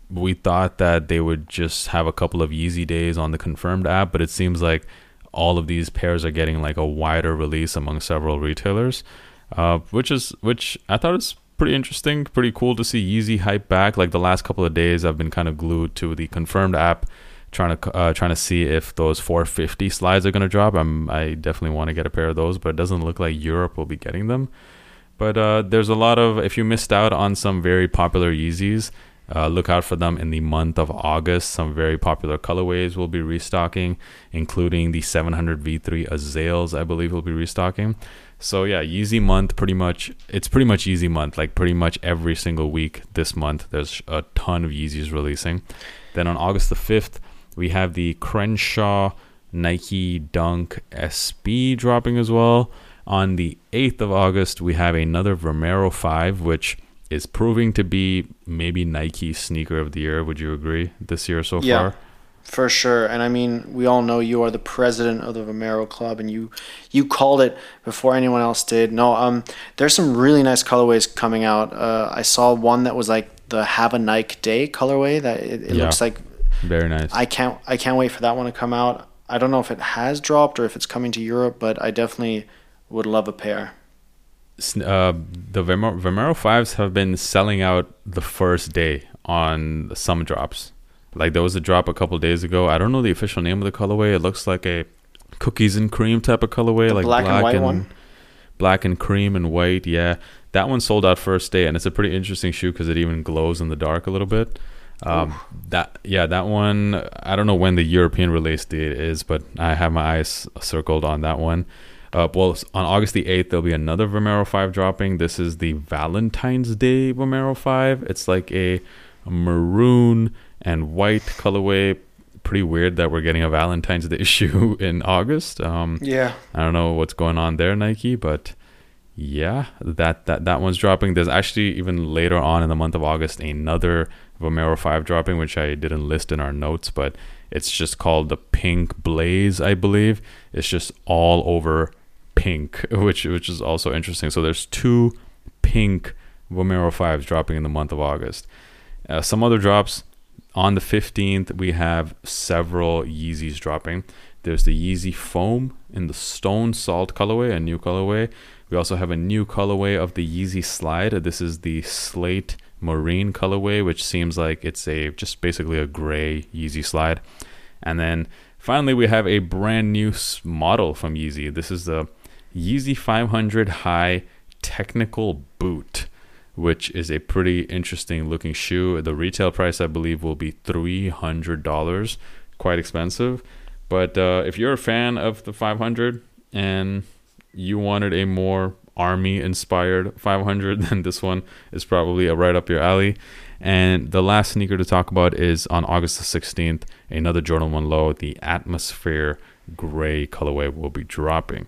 we thought that they would just have a couple of Yeezy days on the confirmed app, but it seems like all of these pairs are getting like a wider release among several retailers, uh, which is which I thought is pretty interesting, pretty cool to see Yeezy hype back. Like the last couple of days, I've been kind of glued to the confirmed app trying to uh, trying to see if those 450 slides are going to drop. I'm I definitely want to get a pair of those, but it doesn't look like Europe will be getting them. But uh, there's a lot of if you missed out on some very popular Yeezys, uh, look out for them in the month of August. Some very popular colorways will be restocking, including the 700 V3 Azaels, I believe will be restocking. So yeah, Yeezy month pretty much it's pretty much Yeezy month. Like pretty much every single week this month, there's a ton of Yeezys releasing. Then on August the 5th, we have the Crenshaw Nike Dunk SB dropping as well. On the 8th of August, we have another Vomero 5, which is proving to be maybe Nike sneaker of the year. Would you agree this year so Yeah. far? For sure, and I mean, we all know you are the president of the Vomero Club, and you you called it before anyone else did. No, um, there's some really nice colorways coming out. Uh, I saw one that was like the Have a Nike Day colorway. That it, it Yeah. looks like Very nice. I can't I can't wait for that one to come out. I don't know if it has dropped or if it's coming to Europe, but I definitely would love a pair. Uh, the Vomero 5s have been selling out the first day on some drops. Like there was a drop a couple days ago. I don't know the official name of the colorway. It looks like a cookies and cream type of colorway, The like black and white one? black and cream and white. Yeah, that one sold out first day, and it's a pretty interesting shoe because it even glows in the dark a little bit. Um, that yeah, that one. I don't know when the European release date is, but I have my eyes circled on that one. Uh, well, on August the 8th, there'll be another Vomero 5 dropping. This is the Valentine's Day Vomero 5. It's like a, maroon and white colorway. Pretty weird that we're getting a Valentine's Day shoe in August. Um, Yeah. I don't know what's going on there, Nike, but yeah, that that that one's dropping. There's actually even later on in the month of August another Vomero 5 dropping, which I didn't list in our notes, but it's just called the Pink Blaze, I believe. It's just all over pink, which which is also interesting. So there's two pink Vomero 5s dropping in the month of August. Uh, some other drops on the 15th, we have several Yeezys dropping. There's the Yeezy Foam in the Stone Salt colorway, a new colorway. We also have a new colorway of the Yeezy Slide. This is the Slate Marine colorway, which seems like it's a just basically a gray Yeezy Slide. And then finally, we have a brand new model from Yeezy. This is the Yeezy 500 High Technical Boot which is a pretty interesting looking shoe. The retail price, I believe, will be $300, quite expensive. But uh, if you're a fan of the 500 and you wanted a more army inspired 500, then this one is probably a right up your alley. And the last sneaker to talk about is on August the 16th, another Jordan 1 Low, the Atmosphere Gray colorway will be dropping.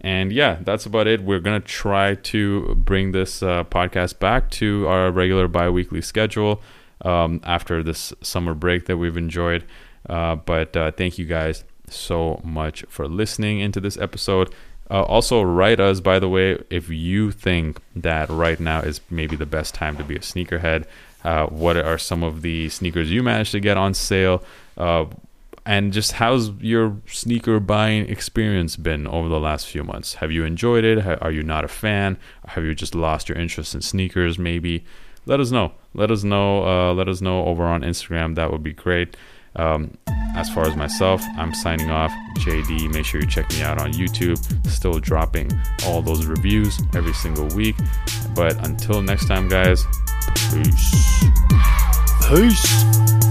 And yeah, that's about it. We're going to try to bring this uh, podcast back to our regular bi weekly schedule um, after this summer break that we've enjoyed. Uh, but uh, thank you guys so much for listening into this episode. Uh, also, write us, by the way, if you think that right now is maybe the best time to be a sneakerhead. Uh, what are some of the sneakers you managed to get on sale? And just how's your sneaker buying experience been over the last few months? Have you enjoyed it? Are you not a fan? Have you just lost your interest in sneakers? Maybe let us know. Let us know. Uh, let us know over on Instagram. That would be great. Um, as far as myself, I'm signing off. JD, make sure you check me out on YouTube. Still dropping all those reviews every single week. But until next time, guys, peace. Peace.